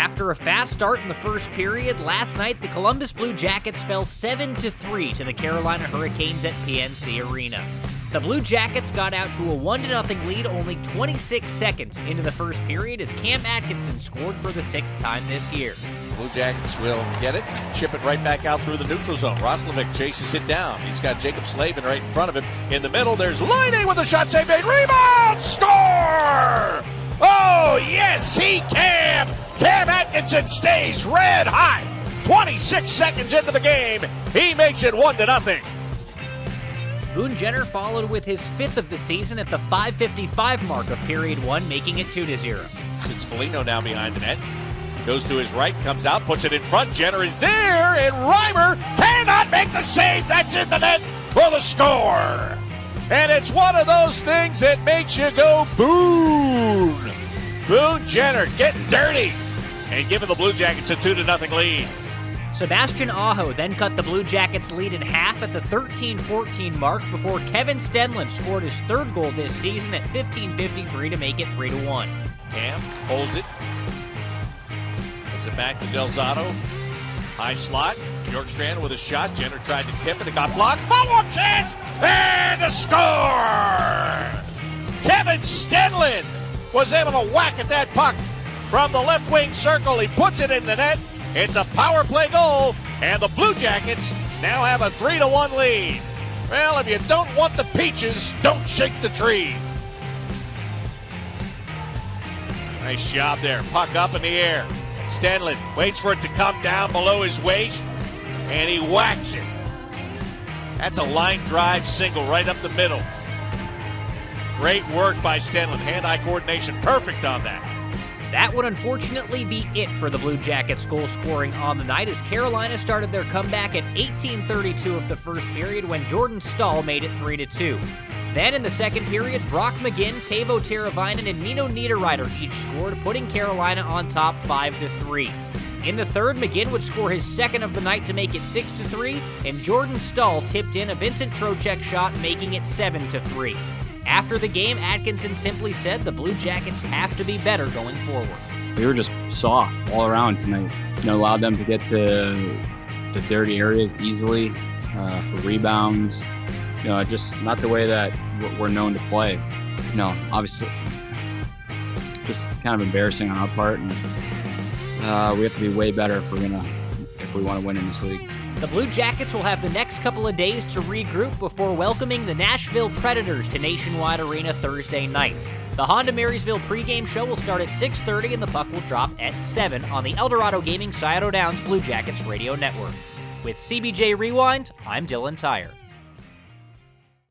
After a fast start in the first period, last night the Columbus Blue Jackets fell 7 3 to the Carolina Hurricanes at PNC Arena. The Blue Jackets got out to a 1 0 lead only 26 seconds into the first period as Cam Atkinson scored for the sixth time this year. Blue Jackets will get it, chip it right back out through the neutral zone. Roslovic chases it down. He's got Jaccob Slavin right in front of him. In the middle, there's Laine with a shot save made. Rebound! Score! Oh, yes, he can! Atkinson stays red hot. 26 seconds into the game, he makes it 1 to nothing. Boone Jenner followed with his fifth of the season at the 5:55 mark of period one, making it 2 to 0. Since Foligno now behind the net. Goes to his right, comes out, puts it in front. Jenner is there, and Reimer cannot make the save. That's in the net for the score. And it's one of those things that makes you go boom. Boone Jenner getting dirty and giving the Blue Jackets a 2 to nothing lead. Sebastian Aho then cut the Blue Jackets lead in half at the 13-14 mark before Kevin Stenlund scored his third goal this season at 15:53 to make it 3 to 1. Cam holds it. Puts it back to Del Zotto. High slot. Bjorkstrand with a shot. Jenner tried to tip it. It got blocked. Follow-up chance! And a score! Kevin Stenlund was able to whack at that puck from the left wing circle. He puts it in the net. It's a power play goal, and the Blue Jackets now have a 3 to 1 lead. Well, if you don't want the peaches, don't shake the tree. Nice job there. Puck up in the air. Stenlund waits for it to come down below his waist, and he whacks it. That's a line drive single right up the middle. Great work by Stenlund. Hand eye coordination perfect on that. That would unfortunately be it for the Blue Jackets goal scoring on the night as Carolina started their comeback at 18:32 of the first period when Jordan Staal made it 3 2. Then in the second period, Brock McGinn, Teuvo Teravainen, and Nino Niederreiter each scored, putting Carolina on top 5 3. In the third, McGinn would score his second of the night to make it 6 3, and Jordan Staal tipped in a Vincent Trocheck shot, making it 7 3. After the game, Atkinson simply said the Blue Jackets have to be better going forward. We were just soft all around tonight. You know, allowed them to get to the dirty areas easily uh, for rebounds. You know, just not the way that we're known to play. You know, obviously, just kind of embarrassing on our part, and uh, we have to be way better if we're gonna if we want to win in this league. The Blue Jackets will have the next couple of days to regroup before welcoming the Nashville Predators to Nationwide Arena Thursday night. The Honda Marysville pregame show will start at 6:30 and the puck will drop at 7 on the Eldorado Gaming Scioto Downs Blue Jackets radio network. With CBJ Rewind, I'm Dylan Tyre.